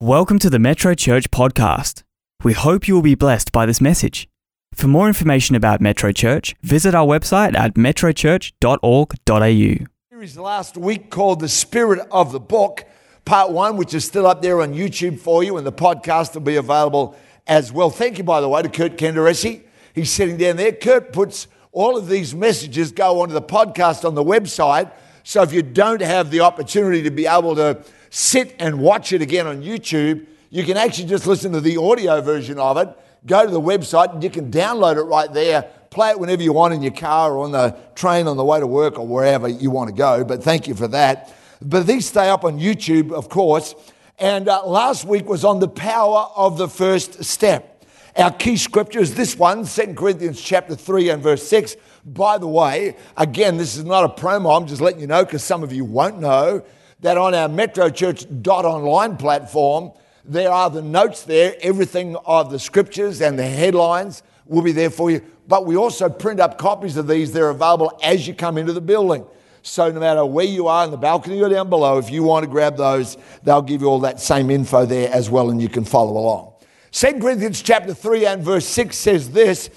Welcome to the Metro Church podcast. We hope you will be blessed by this message. For more information about Metro Church, visit our website at metrochurch.org.au. series last week called The Spirit of the Book, part one, which is still up there on YouTube for you, and the podcast will be available as well. Thank you, by the way, to Kurt Kenderesi. He's sitting down there. Kurt puts all of these messages go onto the podcast on the website. So if you don't have the opportunity to be able to sit and watch it again on YouTube, you can actually just listen to the audio version of it. Go to the website and you can download it right there. Play it whenever you want in your car or on the train on the way to work or wherever you want to go. But thank you for that. But these stay up on YouTube, of course. And uh, last week was on the power of the first step. Our key scripture is this one, 2 Corinthians chapter 3 and verse 6. By the way, again, this is not a promo. I'm just letting you know because some of you won't know that on our metrochurch.online platform, there are the notes there, everything of the scriptures and the headlines will be there for you. But we also print up copies of these. They're available as you come into the building. So no matter where you are in the balcony or down below, if you want to grab those, they'll give you all that same info there as well, and you can follow along. 2 Corinthians chapter 3 and verse 6 says this,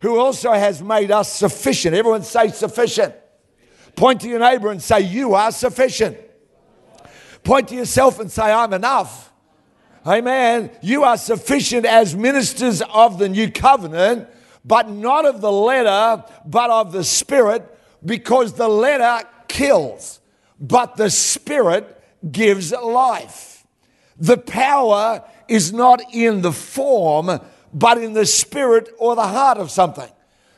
who also has made us sufficient. Everyone say sufficient. Point to your neighbor and say, You are sufficient. Point to yourself and say, I'm enough. Amen. You are sufficient as ministers of the new covenant, but not of the letter, but of the spirit, because the letter kills, but the spirit gives life. The power is not in the form, but in the spirit or the heart of something.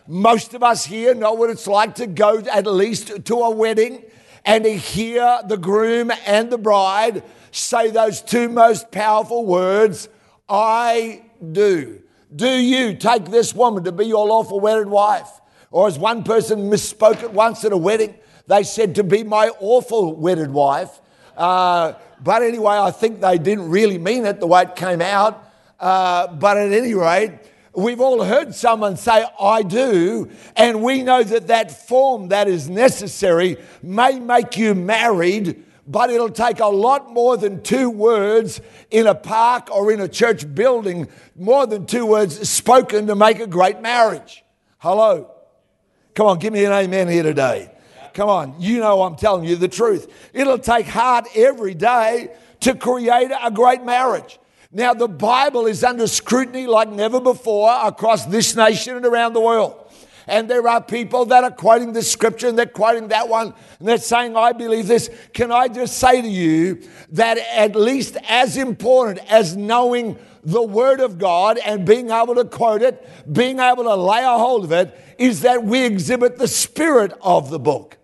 Most of us here know what it's like to go at least to a wedding and to hear the groom and the bride say those two most powerful words I do. Do you take this woman to be your lawful wedded wife? Or as one person misspoke it once at a wedding, they said to be my awful wedded wife. Uh, but anyway, I think they didn't really mean it the way it came out. Uh, but at any rate, we've all heard someone say, I do, and we know that that form that is necessary may make you married, but it'll take a lot more than two words in a park or in a church building, more than two words spoken to make a great marriage. Hello. Come on, give me an amen here today. Come on, you know I'm telling you the truth. It'll take heart every day to create a great marriage. Now, the Bible is under scrutiny like never before across this nation and around the world. And there are people that are quoting this scripture and they're quoting that one and they're saying, I believe this. Can I just say to you that at least as important as knowing the Word of God and being able to quote it, being able to lay a hold of it, is that we exhibit the spirit of the book.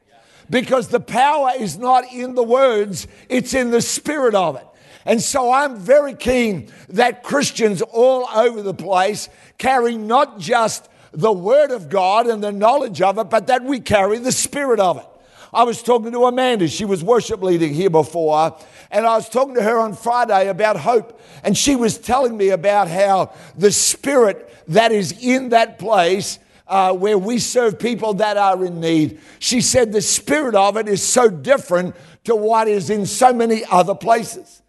Because the power is not in the words, it's in the spirit of it. And so I'm very keen that Christians all over the place carry not just the Word of God and the knowledge of it, but that we carry the Spirit of it. I was talking to Amanda. She was worship leading here before. And I was talking to her on Friday about hope. And she was telling me about how the Spirit that is in that place uh, where we serve people that are in need. She said the spirit of it is so different to what is in so many other places.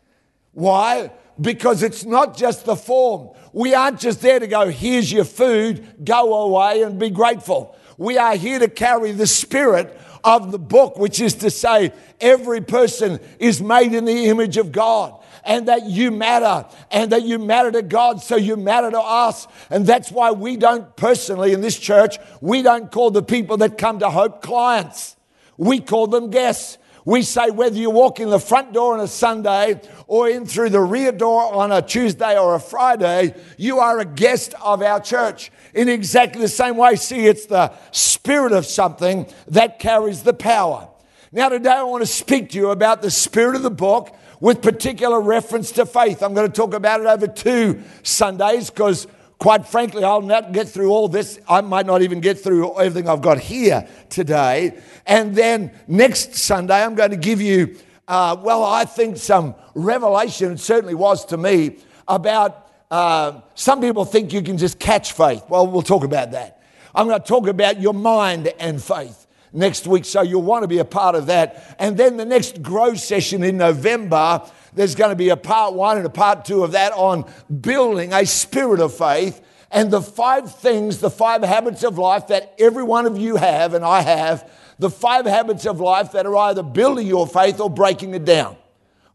Why? Because it's not just the form. We aren't just there to go, here's your food, go away and be grateful. We are here to carry the spirit of the book, which is to say, every person is made in the image of God and that you matter and that you matter to God, so you matter to us. And that's why we don't personally in this church, we don't call the people that come to Hope clients. We call them guests. We say whether you walk in the front door on a Sunday or in through the rear door on a Tuesday or a Friday, you are a guest of our church. In exactly the same way, see, it's the spirit of something that carries the power. Now, today I want to speak to you about the spirit of the book with particular reference to faith. I'm going to talk about it over two Sundays because quite frankly, I'll not get through all this. I might not even get through everything I've got here today. And then next Sunday, I'm going to give you, uh, well, I think some revelation, it certainly was to me, about uh, some people think you can just catch faith. Well, we'll talk about that. I'm going to talk about your mind and faith next week, so you'll want to be a part of that. And then the next grow session in November, There's going to be a part one and a part two of that on building a spirit of faith and the five things, the five habits of life that every one of you have and I have, the five habits of life that are either building your faith or breaking it down.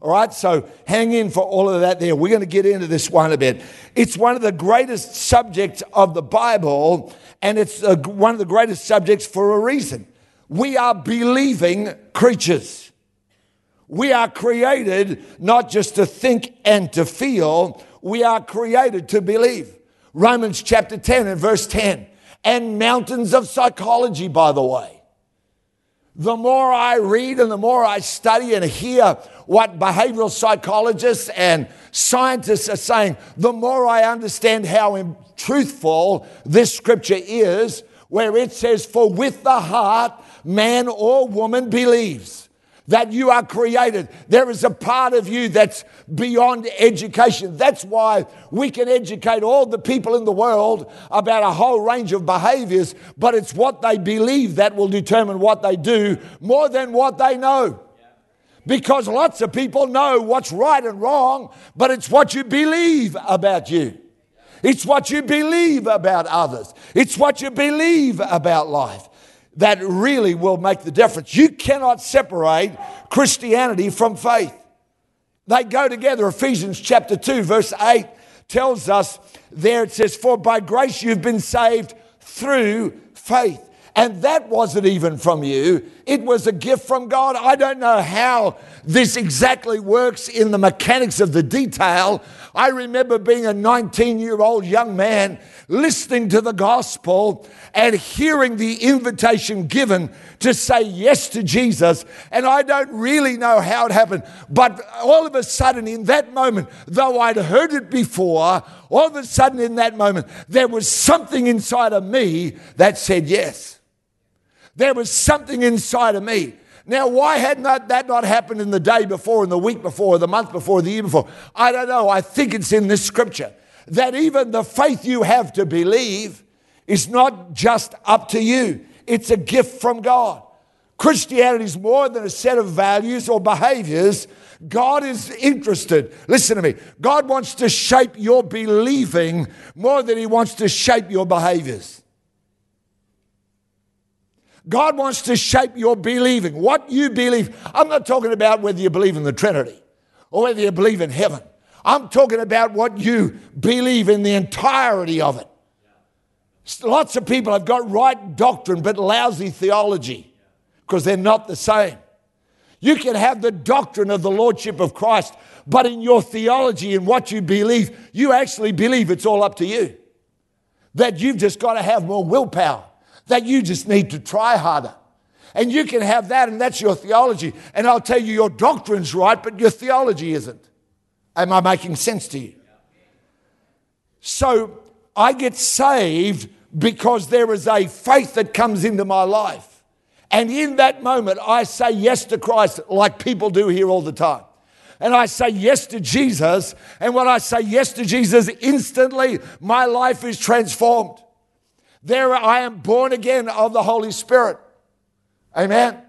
All right, so hang in for all of that there. We're going to get into this one a bit. It's one of the greatest subjects of the Bible, and it's one of the greatest subjects for a reason. We are believing creatures. We are created not just to think and to feel, we are created to believe. Romans chapter 10 and verse 10. And mountains of psychology, by the way. The more I read and the more I study and hear what behavioral psychologists and scientists are saying, the more I understand how truthful this scripture is, where it says, For with the heart man or woman believes that you are created. There is a part of you that's beyond education. That's why we can educate all the people in the world about a whole range of behaviors, but it's what they believe that will determine what they do more than what they know. Because lots of people know what's right and wrong, but it's what you believe about you. It's what you believe about others. It's what you believe about life that really will make the difference. You cannot separate Christianity from faith. They go together. Ephesians chapter 2, verse 8 tells us there it says, For by grace you've been saved through faith. And that wasn't even from you, it was a gift from God. I don't know how this exactly works in the mechanics of the detail. I remember being a 19 year old young man listening to the gospel and hearing the invitation given to say yes to Jesus. And I don't really know how it happened, but all of a sudden, in that moment, though I'd heard it before, all of a sudden, in that moment, there was something inside of me that said yes. There was something inside of me. Now, why had not that not happened in the day before, in the week before, the month before, the year before? I don't know. I think it's in this scripture that even the faith you have to believe is not just up to you, it's a gift from God. Christianity is more than a set of values or behaviors. God is interested. Listen to me. God wants to shape your believing more than He wants to shape your behaviors. God wants to shape your believing, what you believe. I'm not talking about whether you believe in the Trinity or whether you believe in heaven. I'm talking about what you believe in the entirety of it. Lots of people have got right doctrine but lousy theology because they're not the same. You can have the doctrine of the Lordship of Christ, but in your theology and what you believe, you actually believe it's all up to you. That you've just got to have more willpower that you just need to try harder. And you can have that, and that's your theology. And I'll tell you, your doctrine's right, but your theology isn't. Am I making sense to you? So I get saved because there is a faith that comes into my life. And in that moment, I say yes to Christ like people do here all the time. And I say yes to Jesus. And when I say yes to Jesus, instantly my life is transformed. There I am born again of the Holy Spirit. Amen.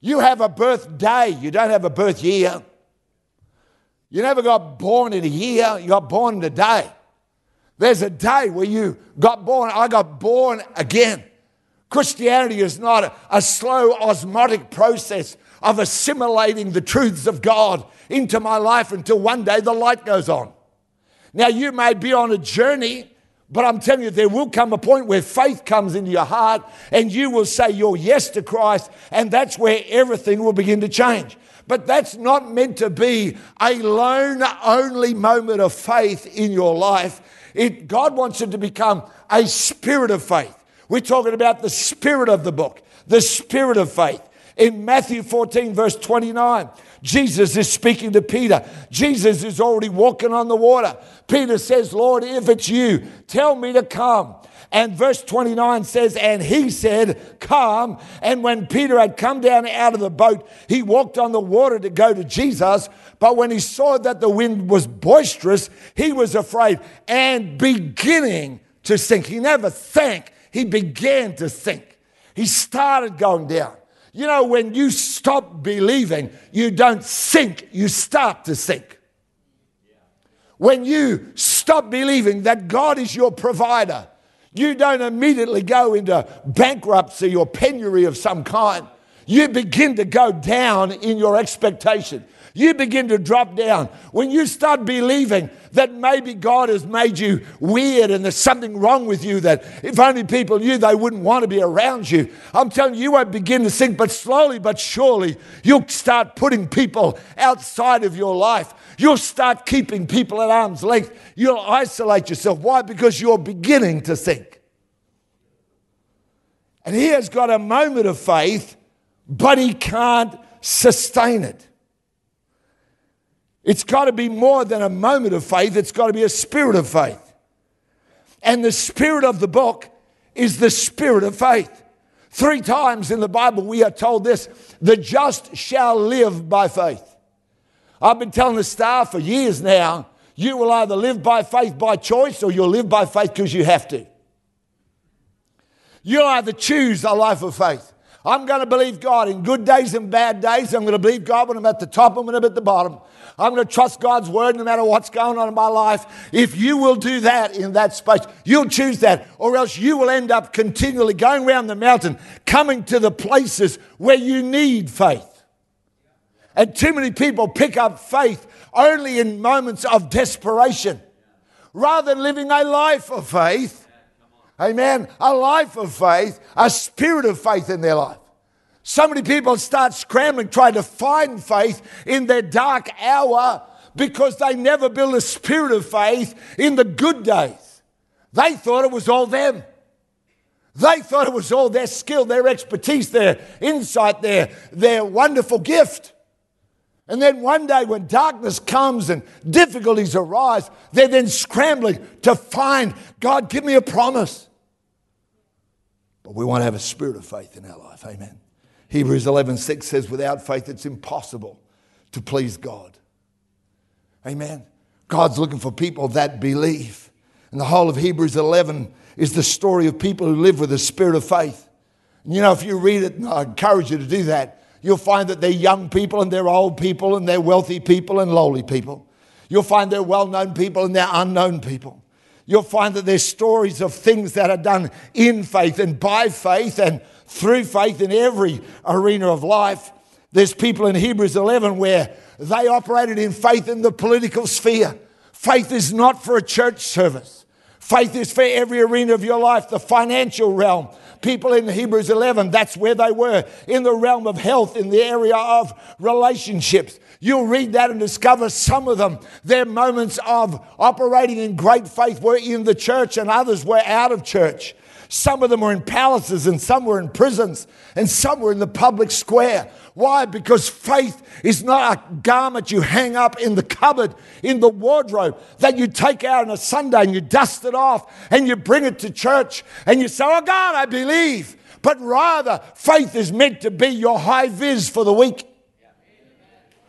You have a birthday, you don't have a birth year. You never got born in a year, you got born in a day. There's a day where you got born. I got born again. Christianity is not a, a slow osmotic process of assimilating the truths of God into my life until one day the light goes on. Now, you may be on a journey but I'm telling you, there will come a point where faith comes into your heart and you will say your yes to Christ, and that's where everything will begin to change. But that's not meant to be a lone only moment of faith in your life. It, God wants it to become a spirit of faith. We're talking about the spirit of the book, the spirit of faith. In Matthew 14, verse 29, Jesus is speaking to Peter. Jesus is already walking on the water. Peter says, Lord, if it's you, tell me to come. And verse 29 says, And he said, Come. And when Peter had come down out of the boat, he walked on the water to go to Jesus. But when he saw that the wind was boisterous, he was afraid and beginning to sink. He never sank, he began to sink. He started going down. You know, when you stop believing, you don't sink, you start to sink. When you stop believing that God is your provider, you don't immediately go into bankruptcy or penury of some kind. You begin to go down in your expectation you begin to drop down. When you start believing that maybe God has made you weird and there's something wrong with you, that if only people knew they wouldn't want to be around you, I'm telling you, you won't begin to sink, but slowly but surely, you'll start putting people outside of your life. You'll start keeping people at arm's length. You'll isolate yourself. Why? Because you're beginning to sink. And he has got a moment of faith, but he can't sustain it. It's got to be more than a moment of faith, it's got to be a spirit of faith. And the spirit of the book is the spirit of faith. Three times in the Bible, we are told this the just shall live by faith. I've been telling the staff for years now you will either live by faith by choice or you'll live by faith because you have to. You'll either choose a life of faith. I'm going to believe God in good days and bad days. I'm going to believe God when I'm at the top and when I'm at the bottom. I'm going to trust God's word no matter what's going on in my life. If you will do that in that space, you'll choose that, or else you will end up continually going around the mountain, coming to the places where you need faith. And too many people pick up faith only in moments of desperation rather than living a life of faith. Amen. A life of faith, a spirit of faith in their life. So many people start scrambling, trying to find faith in their dark hour because they never built a spirit of faith in the good days. They thought it was all them. They thought it was all their skill, their expertise, their insight, their, their wonderful gift. And then one day, when darkness comes and difficulties arise, they're then scrambling to find God, give me a promise. But we want to have a spirit of faith in our life. Amen. Hebrews 11:6 says, without faith, it's impossible to please God. Amen. God's looking for people that believe. And the whole of Hebrews 11 is the story of people who live with a spirit of faith. And you know, if you read it, and I encourage you to do that, you'll find that they're young people and they're old people and they're wealthy people and lowly people. You'll find they're well known people and they're unknown people. You'll find that there's stories of things that are done in faith and by faith and through faith in every arena of life. There's people in Hebrews 11 where they operated in faith in the political sphere. Faith is not for a church service. Faith is for every arena of your life, the financial realm. People in Hebrews 11, that's where they were, in the realm of health, in the area of relationships. You'll read that and discover some of them, their moments of operating in great faith were in the church and others were out of church. Some of them were in palaces and some were in prisons and some were in the public square. Why? Because faith is not a garment you hang up in the cupboard, in the wardrobe, that you take out on a Sunday and you dust it off and you bring it to church and you say, Oh God, I believe. But rather, faith is meant to be your high vis for the week.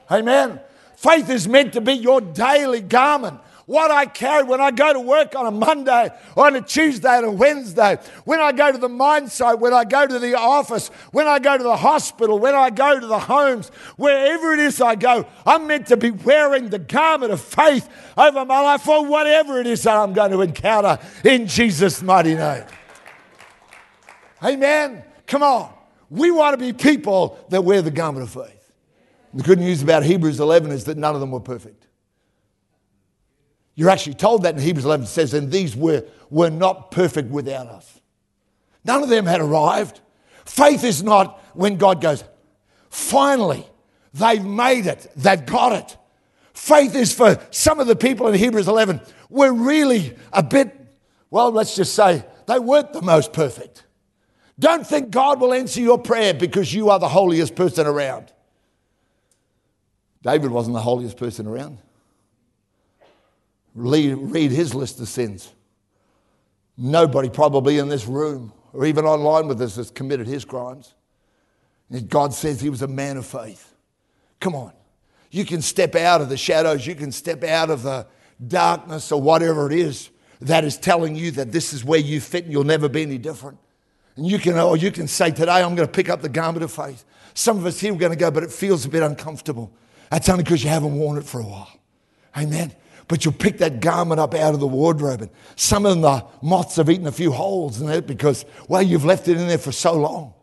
Amen. Faith is meant to be your daily garment what I carry when I go to work on a Monday, on a Tuesday, and a Wednesday, when I go to the mine site, when I go to the office, when I go to the hospital, when I go to the homes, wherever it is I go, I'm meant to be wearing the garment of faith over my life for whatever it is that I'm going to encounter in Jesus' mighty name. Amen. Come on. We want to be people that wear the garment of faith. The good news about Hebrews 11 is that none of them were perfect. You're actually told that in Hebrews 11 says, and these were, were not perfect without us. None of them had arrived. Faith is not when God goes, finally, they've made it, they've got it. Faith is for some of the people in Hebrews 11 were really a bit, well, let's just say they weren't the most perfect. Don't think God will answer your prayer because you are the holiest person around. David wasn't the holiest person around read his list of sins. Nobody probably in this room or even online with us has committed his crimes. God says he was a man of faith. Come on. You can step out of the shadows, you can step out of the darkness or whatever it is that is telling you that this is where you fit and you'll never be any different. And you can, or you can say, Today I'm going to pick up the garment of faith. Some of us here are going to go, but it feels a bit uncomfortable. That's only because you haven't worn it for a while. Amen. But you'll pick that garment up out of the wardrobe. And some of them, the moths have eaten a few holes in it because, well, you've left it in there for so long.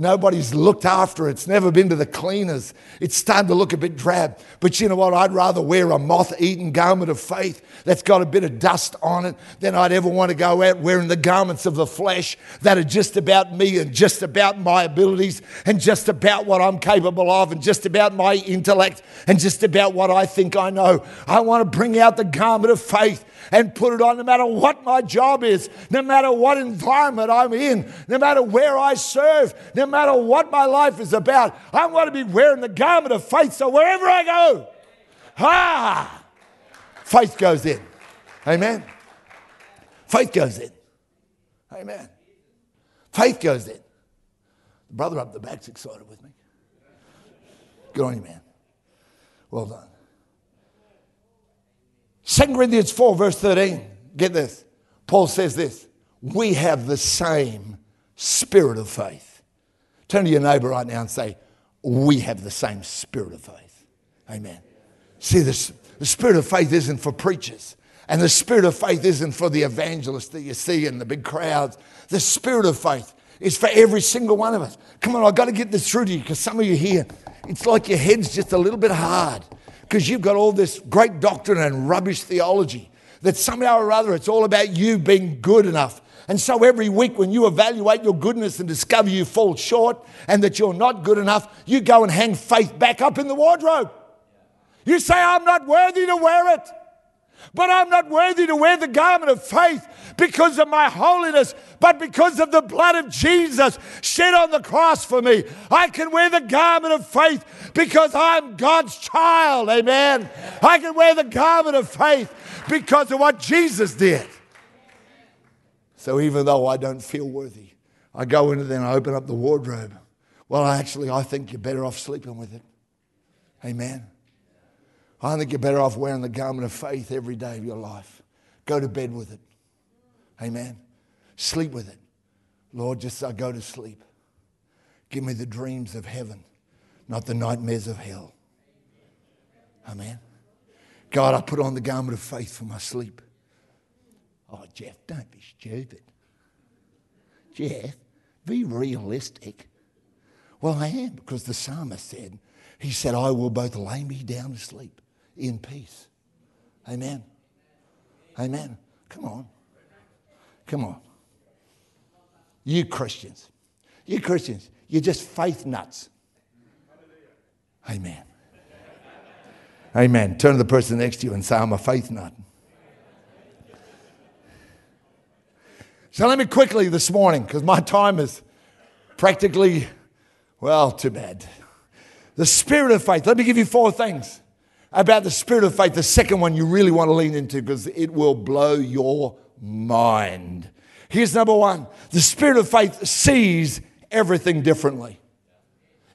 Nobody's looked after it. It's never been to the cleaners. It's starting to look a bit drab. But you know what? I'd rather wear a moth eaten garment of faith that's got a bit of dust on it than I'd ever want to go out wearing the garments of the flesh that are just about me and just about my abilities and just about what I'm capable of and just about my intellect and just about what I think I know. I want to bring out the garment of faith and put it on no matter what my job is, no matter what environment I'm in, no matter where I serve, no matter what my life is about. I'm going to be wearing the garment of faith so wherever I go, ha, faith goes in. Amen. Faith goes in. Amen. Faith goes in. The brother up the back's excited with me. Good on you, man. Well done. 2 Corinthians 4, verse 13. Get this. Paul says this We have the same spirit of faith. Turn to your neighbor right now and say, We have the same spirit of faith. Amen. See, this, the spirit of faith isn't for preachers. And the spirit of faith isn't for the evangelists that you see in the big crowds. The spirit of faith is for every single one of us. Come on, I've got to get this through to you because some of you here, it's like your head's just a little bit hard because you've got all this great doctrine and rubbish theology that somehow or other it's all about you being good enough. And so every week when you evaluate your goodness and discover you fall short and that you're not good enough, you go and hang faith back up in the wardrobe. You say, I'm not worthy to wear it. But I'm not worthy to wear the garment of faith because of my holiness, but because of the blood of Jesus shed on the cross for me. I can wear the garment of faith because I'm God's child. Amen. I can wear the garment of faith because of what Jesus did. So even though I don't feel worthy, I go into there and I open up the wardrobe. Well, actually, I think you're better off sleeping with it. Amen. I think you're better off wearing the garment of faith every day of your life. Go to bed with it. Amen. Sleep with it. Lord, just I go to sleep. Give me the dreams of heaven, not the nightmares of hell. Amen. God, I put on the garment of faith for my sleep. Oh, Geoff, don't be stupid. Geoff, be realistic. Well, I am because the psalmist said, He said, I will both lay me down to sleep in peace. Amen. Amen. Come on. Come on. You Christians, you Christians, you're just faith nuts. Amen. Amen. Turn to the person next to you and say, I'm a faith nut. So let me quickly this morning, because my time is practically, well, too bad. The spirit of faith. Let me give you four things about the spirit of faith, the second one you really want to lean into because it will blow your mind. Here's number one the spirit of faith sees everything differently.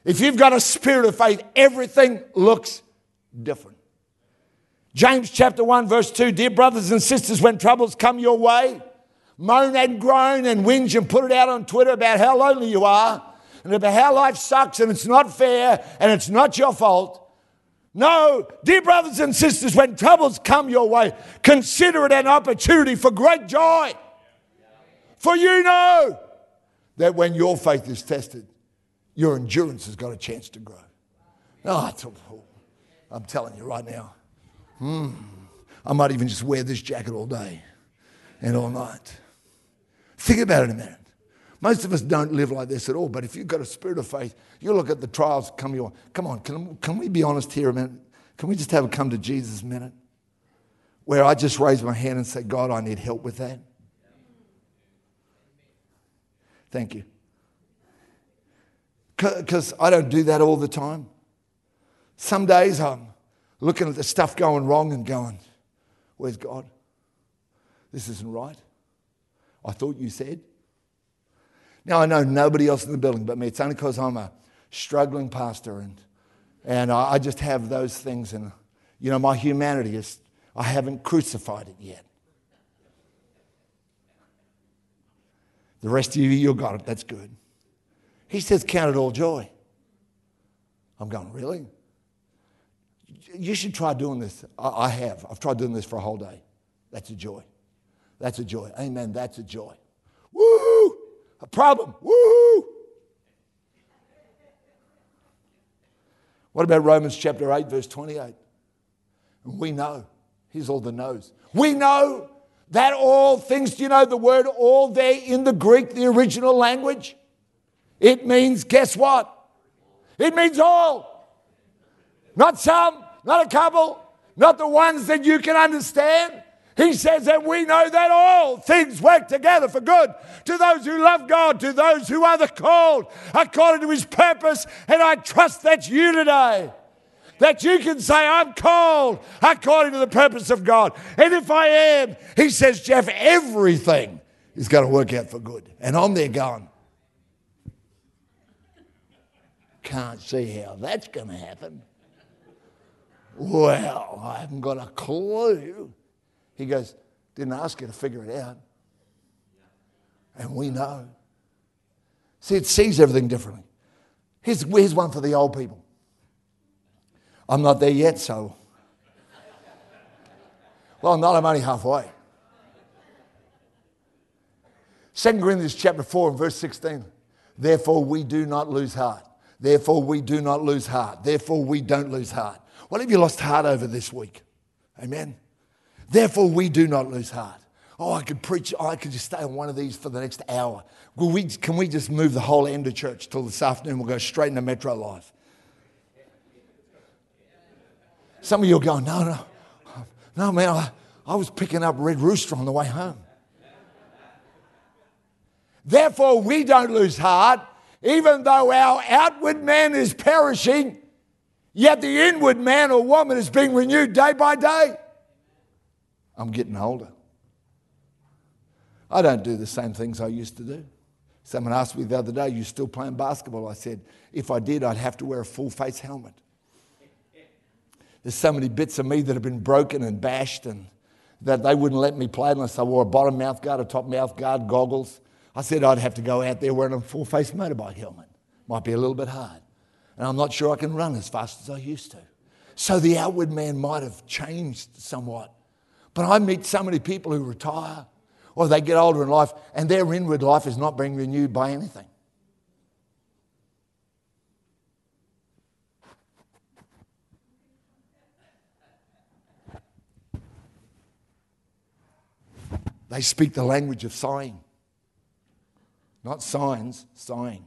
If you've got a spirit of faith, everything looks different. James chapter 1, verse 2 Dear brothers and sisters, when troubles come your way, moan and groan and whinge and put it out on Twitter about how lonely you are and about how life sucks and it's not fair and it's not your fault. No, dear brothers and sisters, when troubles come your way, consider it an opportunity for great joy. For you know that when your faith is tested, your endurance has got a chance to grow. Oh, I'm telling you right now, hmm, I might even just wear this jacket all day and all night. Think about it a minute. Most of us don't live like this at all, but if you've got a spirit of faith, you look at the trials come your. Come on, can, can we be honest here a minute? Can we just have a come to Jesus minute? Where I just raise my hand and say, God, I need help with that. Thank you. Because I don't do that all the time. Some days I'm looking at the stuff going wrong and going, Where's God? This isn't right. I thought you said. Now, I know nobody else in the building but me. It's only because I'm a struggling pastor and, and I just have those things. And, you know, my humanity is, I haven't crucified it yet. The rest of you, you got it. That's good. He says, Count it all joy. I'm going, Really? You should try doing this. I have. I've tried doing this for a whole day. That's a joy. That's a joy. Amen. That's a joy. Woo! A problem. Woo! What about Romans chapter 8, verse 28? We know. Here's all the knows. We know that all things, do you know the word all there in the Greek, the original language? It means, guess what? It means all. Not some, not a couple, not the ones that you can understand. He says that we know that all things work together for good to those who love God, to those who are the called according to his purpose. And I trust that's you today. That you can say, I'm called according to the purpose of God. And if I am, he says, Geoff, everything is going to work out for good. And I'm there going, can't see how that's going to happen. Well, I haven't got a clue. He goes, Didn't ask you to figure it out. And we know. See, it sees everything differently. Here's, here's one for the old people. I'm not there yet, so. Well, not, I'm only halfway. 2 Corinthians chapter 4 and verse 16. Therefore, we do not lose heart. Therefore, we do not lose heart. Therefore, we don't lose heart. What have you lost heart over this week? Amen. Therefore, we do not lose heart. Oh, I could preach, oh, I could just stay on one of these for the next hour. Well, we, can we just move the whole end of church till this afternoon? We'll go straight into Metro Life. Some of you are going, no, no, no, man, I, I was picking up Red Rooster on the way home. Therefore, we don't lose heart, even though our outward man is perishing, yet the inward man or woman is being renewed day by day. I'm getting older. I don't do the same things I used to do. Someone asked me the other day, You still playing basketball? I said, If I did, I'd have to wear a full face helmet. There's so many bits of me that have been broken and bashed, and that they wouldn't let me play unless I wore a bottom mouth guard, a top mouth guard, goggles. I said I'd have to go out there wearing a full face motorbike helmet. Might be a little bit hard. And I'm not sure I can run as fast as I used to. So the outward man might have changed somewhat. But I meet so many people who retire or they get older in life and their inward life is not being renewed by anything. They speak the language of sighing. Not signs, sighing.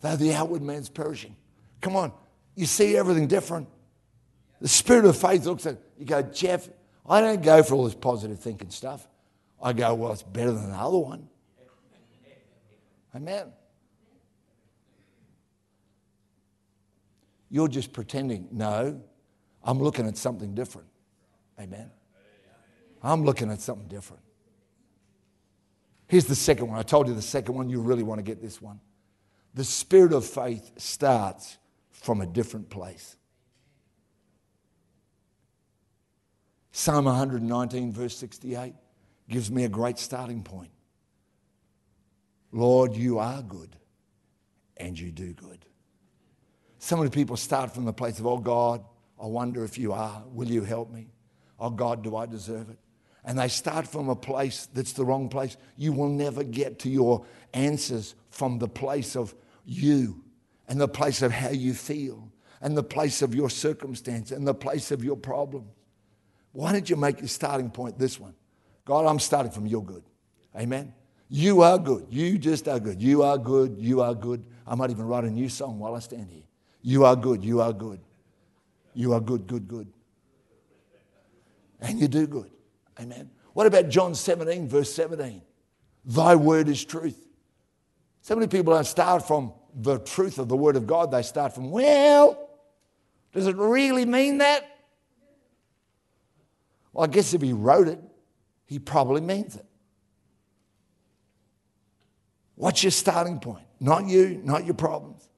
Though the outward man's perishing. Come on, you see everything different. The spirit of faith looks at you go, Geoff, I don't go for all this positive thinking stuff. I go, well, it's better than the other one. Amen. You're just pretending. No, I'm looking at something different. Amen. I'm looking at something different. Here's the second one. I told you the second one. You really want to get this one. The spirit of faith starts from a different place. Psalm 119, verse 68, gives me a great starting point. Lord, you are good and you do good. So many people start from the place of, oh God, I wonder if you are. Will you help me? Oh God, do I deserve it? And they start from a place that's the wrong place. You will never get to your answers from the place of you and the place of how you feel and the place of your circumstance and the place of your problem. Why don't you make your starting point this one? God, I'm starting from your good. Amen. You are good. You just are good. You are good. You are good. I might even write a new song while I stand here. You are good. You are good. You are good, good, good. And you do good. Amen. What about John 17, verse 17? Thy word is truth. So many people don't start from the truth of the word of God. They start from, well, does it really mean that? Well, I guess if he wrote it, he probably means it. What's your starting point? Not you, not your problems.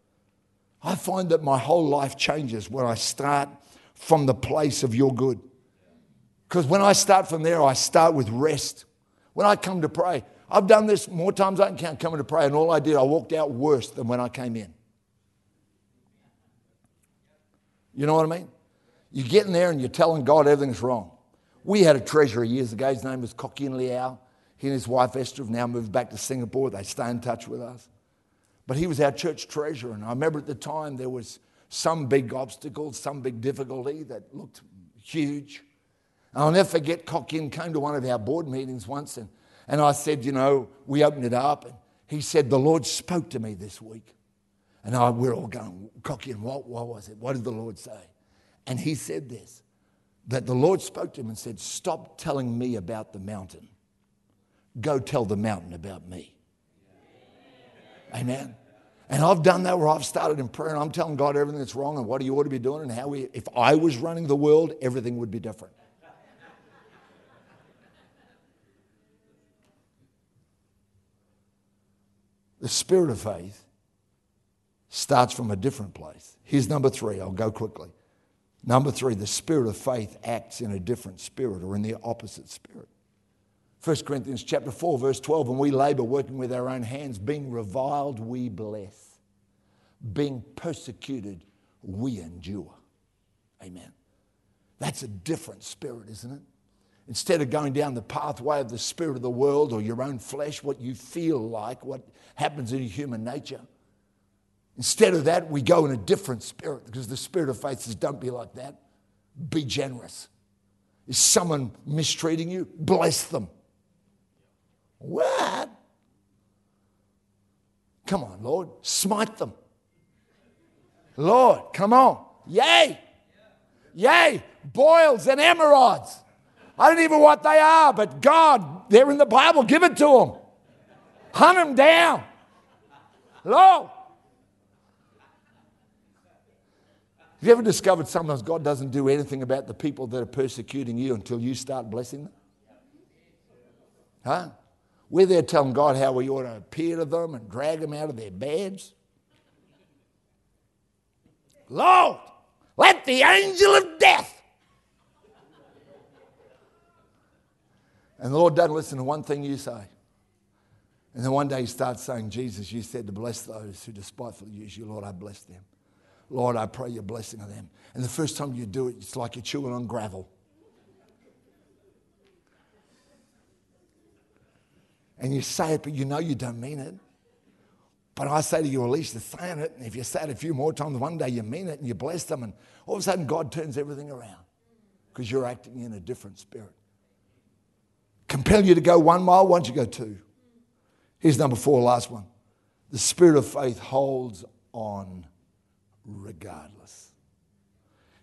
I find that my whole life changes when I start from the place of your good. Because when I start from there, I start with rest. When I come to pray, I've done this more times I can count coming to pray, and all I did, I walked out worse than when I came in. You know what I mean? You get in there and you're telling God everything's wrong. We had a treasurer years ago. His name was Kokin Liao. He and his wife Esther have now moved back to Singapore. They stay in touch with us. But he was our church treasurer. And I remember at the time there was some big obstacle, some big difficulty that looked huge. And I'll never forget Kokin came to one of our board meetings once and, and I said, you know, we opened it up and he said, the Lord spoke to me this week. And I, we're all going, Kokin, what, what was it? What did the Lord say? And he said this that the Lord spoke to him and said, Stop telling me about the mountain. Go tell the mountain about me. Amen. And I've done that where I've started in prayer and I'm telling God everything that's wrong and what He ought to be doing and how we, if I was running the world, everything would be different. The spirit of faith starts from a different place. Here's number three. I'll go quickly. Number three, the spirit of faith acts in a different spirit or in the opposite spirit. 1 Corinthians chapter 4, verse 12, and we labor working with our own hands, being reviled, we bless. Being persecuted, we endure. Amen. That's a different spirit, isn't it? Instead of going down the pathway of the spirit of the world or your own flesh, what you feel like, what happens in your human nature, Instead of that, we go in a different spirit because the spirit of faith says, don't be like that. Be generous. Is someone mistreating you? Bless them. What? Come on, Lord, smite them. Lord, come on. Yay. Yay. Boils and emerods. I don't even know what they are, but God, they're in the Bible. Give it to them. Hunt them down. Lord. Have you ever discovered sometimes God doesn't do anything about the people that are persecuting you until you start blessing them? Huh? We're there telling God how we ought to appear to them and drag them out of their beds. Lord, let the angel of death. And the Lord doesn't listen to one thing you say. And then one day he starts saying, Jesus, you said to bless those who despitefully use you. Lord, I bless them. Lord, I pray your blessing on them. And the first time you do it, it's like you're chewing on gravel. And you say it, but you know you don't mean it. But I say to you, at least you're saying it. And if you say it a few more times, one day you mean it and you bless them. And all of a sudden, God turns everything around because you're acting in a different spirit. Compel you to go one mile, why don't you go two? Here's number four, last one. The spirit of faith holds on regardless.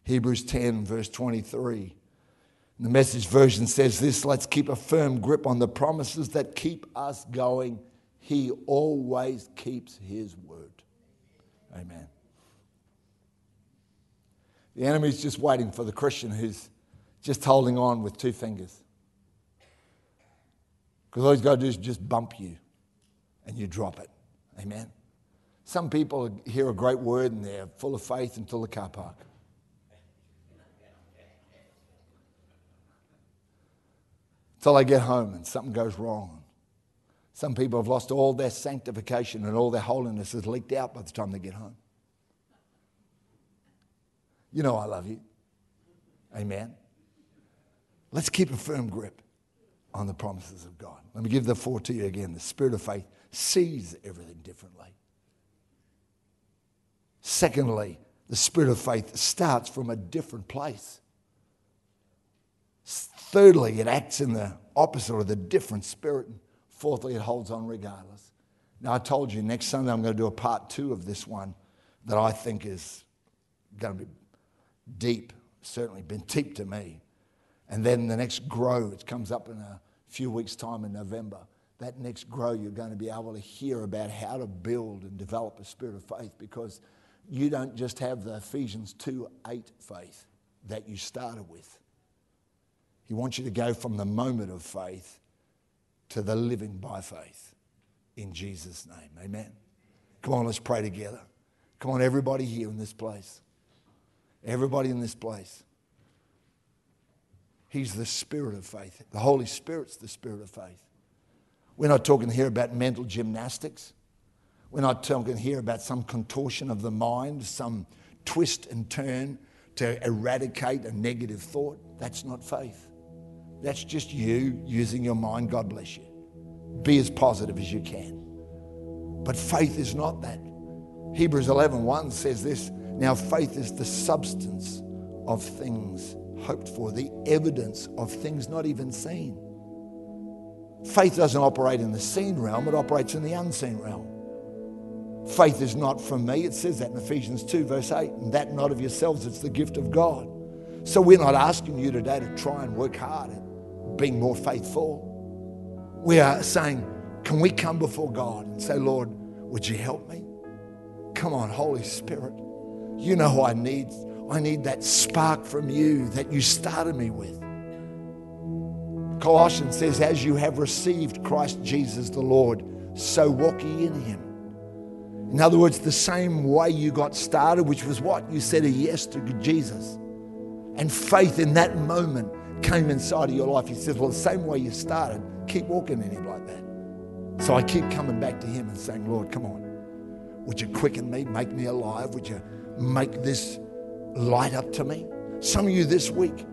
Hebrews 10, verse 23. The message version says this let's keep a firm grip on the promises that keep us going. He always keeps his word. Amen. The enemy's just waiting for the Christian who's just holding on with two fingers. Because all he's got to do is just bump you and you drop it. Amen. Some people hear a great word and they're full of faith until the car park. Until they get home and something goes wrong. Some people have lost all their sanctification and all their holiness has leaked out by the time they get home. You know I love you. Amen. Let's keep a firm grip on the promises of God. Let me give the four to you again. The spirit of faith sees everything differently. Secondly, the spirit of faith starts from a different place. Thirdly, it acts in the opposite or the different spirit. Fourthly, it holds on regardless. Now, I told you next Sunday I'm going to do a part two of this one that I think is going to be deep, certainly been deep to me. And then the next grow, it comes up in a few weeks' time in November. That next grow, you're going to be able to hear about how to build and develop a spirit of faith because you don't just have the Ephesians 2 8 faith that you started with. He wants you to go from the moment of faith to the living by faith in Jesus' name. Amen. Come on, let's pray together. Come on, everybody here in this place. Everybody in this place. He's the spirit of faith. The Holy Spirit's the spirit of faith. We're not talking here about mental gymnastics. We're not talking here about some contortion of the mind, some twist and turn to eradicate a negative thought. That's not faith. That's just you using your mind. God bless you. Be as positive as you can. But faith is not that. Hebrews 11 1 says this Now faith is the substance of things hoped for, the evidence of things not even seen. Faith doesn't operate in the seen realm, it operates in the unseen realm. Faith is not from me. It says that in Ephesians 2, verse 8. And that not of yourselves, it's the gift of God. So we're not asking you today to try and work hard at being more faithful. We are saying, can we come before God and say, Lord, would you help me? Come on, Holy Spirit. You know who I need. I need that spark from you that you started me with. Colossians says, As you have received Christ Jesus the Lord, so walk ye in him. In other words, the same way you got started, which was what? You said a yes to Jesus. And faith in that moment came inside of your life. He says, Well, the same way you started, keep walking in him like that. So I keep coming back to him and saying, Lord, come on. Would you quicken me, make me alive? Would you make this light up to me? Some of you this week,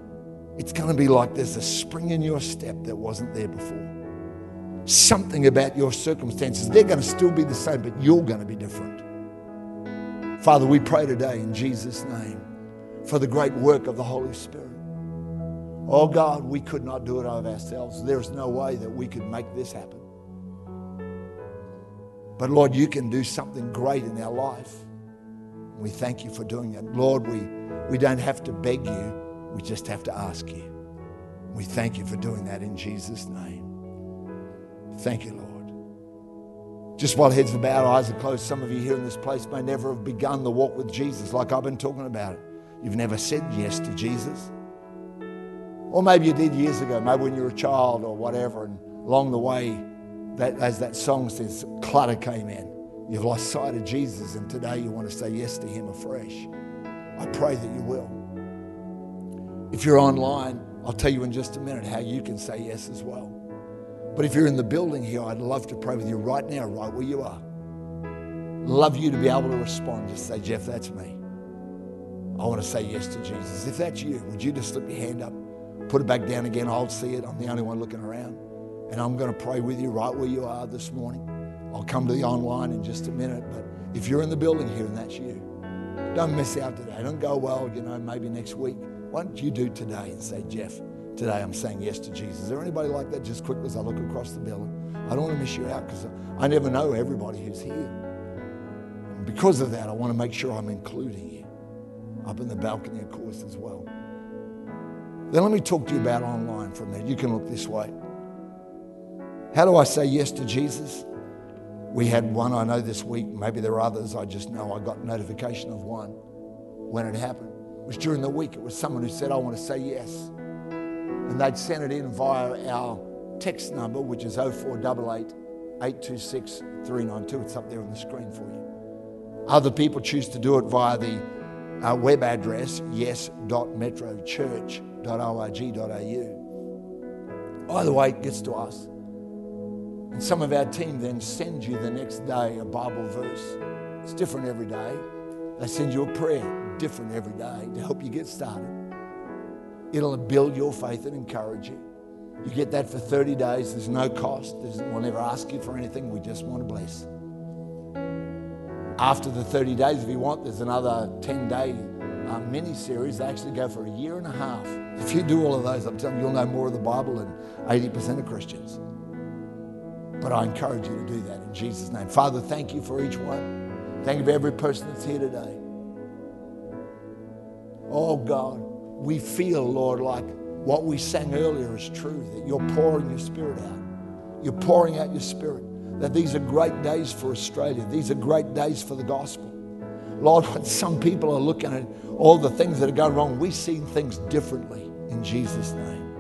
it's going to be like there's a spring in your step that wasn't there before. Something about your circumstances, they're going to still be the same, but you're going to be different. Father, we pray today in Jesus' name for the great work of the Holy Spirit. Oh God, we could not do it of ourselves. There's no way that we could make this happen. But Lord, you can do something great in our life. We thank you for doing that. Lord, we, we don't have to beg you, we just have to ask you. We thank you for doing that in Jesus' name. Thank you, Lord. Just while heads are bowed, eyes are closed, some of you here in this place may never have begun the walk with Jesus like I've been talking about it. You've never said yes to Jesus. Or maybe you did years ago, maybe when you were a child or whatever, and along the way, that, as that song says, clutter came in. You've lost sight of Jesus, and today you want to say yes to Him afresh. I pray that you will. If you're online, I'll tell you in just a minute how you can say yes as well. But if you're in the building here, I'd love to pray with you right now, right where you are. Love you to be able to respond. Just say, Geoff, that's me. I want to say yes to Jesus. If that's you, would you just slip your hand up, put it back down again? I'll see it. I'm the only one looking around. And I'm going to pray with you right where you are this morning. I'll come to the online in just a minute. But if you're in the building here and that's you, don't miss out today. Don't go, well, you know, maybe next week. Why don't you do today and say, Geoff, today I'm saying yes to Jesus. Is there anybody like that just quick as I look across the building? I don't want to miss you out because I never know everybody who's here. And because of that, I want to make sure I'm including you up in the balcony, of course, as well. Then let me talk to you about online a minute. You can look this way. How do I say yes to Jesus? We had one I know this week, maybe there are others, I just know I got notification of one when it happened. It was during the week. It was someone who said, I want to say yes. And they'd sent it in via our text number, which is 0488 826 392. It's up there on the screen for you. Other people choose to do it via the uh, web address yes.metrochurch.org.au. Either way, it gets to us. And some of our team then send you the next day a Bible verse. It's different every day. They send you a prayer, different every day, to help you get started. It'll build your faith and encourage you. You get that for 30 days. There's no cost. There's, we'll never ask you for anything. We just want to bless. After the 30 days, if you want, there's another 10 day uh, mini series. They actually go for a year and a half. If you do all of those, I'm telling you, you'll know more of the Bible than 80% of Christians. But I encourage you to do that in Jesus' name. Father, thank you for each one. Thank you for every person that's here today. Oh God, we feel, Lord, like what we sang earlier is true that you're pouring your spirit out. You're pouring out your spirit. That these are great days for Australia. These are great days for the gospel. Lord, when some people are looking at all the things that are going wrong, we see things differently in Jesus' name.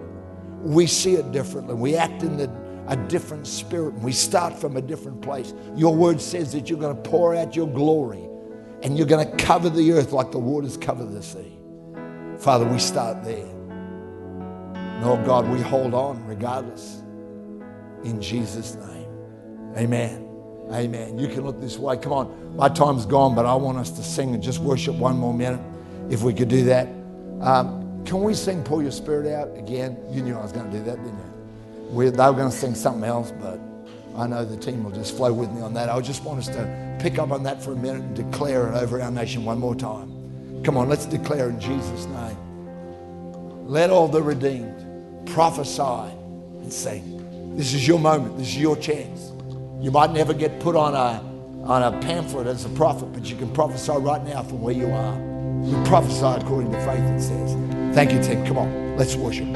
We see it differently. We act in the a different spirit. We start from a different place. Your word says that you're going to pour out your glory and you're going to cover the earth like the waters cover the sea. Father, we start there. Oh God, we hold on regardless. In Jesus' name. Amen. Amen. You can look this way. Come on. My time's gone, but I want us to sing and just worship one more minute if we could do that. Um, can we sing Pour Your Spirit Out again? You knew I was going to do that, didn't you? We, they were going to sing something else, but I know the team will just flow with me on that. I just want us to pick up on that for a minute and declare it over our nation one more time. Come on, let's declare in Jesus' name. Let all the redeemed prophesy and sing. This is your moment. This is your chance. You might never get put on a, on a pamphlet as a prophet, but you can prophesy right now from where you are. We prophesy according to faith, it says. Thank you, Tim. Come on, let's worship.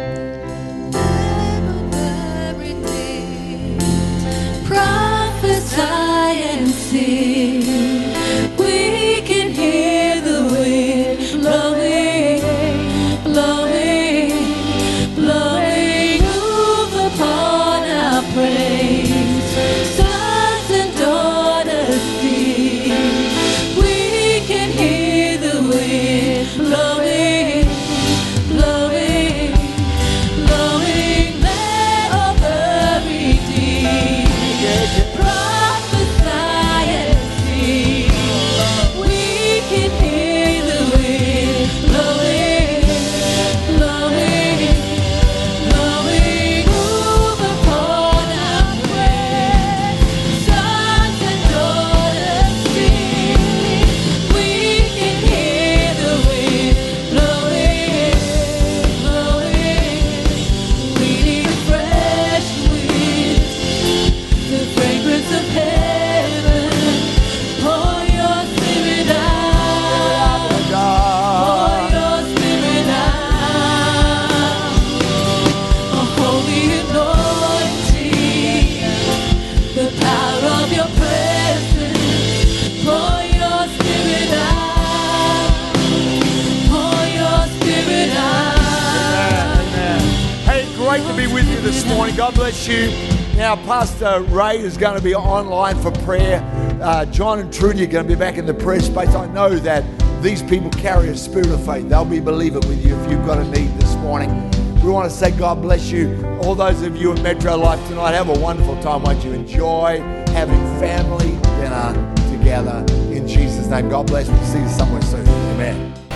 Pastor Ray is going to be online for prayer. Uh, John and Trudy are going to be back in the prayer space. I know that these people carry a spirit of faith. They'll be believing with you if you've got a need this morning. We want to say God bless you. All those of you in Metro Life tonight, have a wonderful time. Won't you enjoy having family dinner together in Jesus' name? God bless. We'll see you somewhere soon. Amen.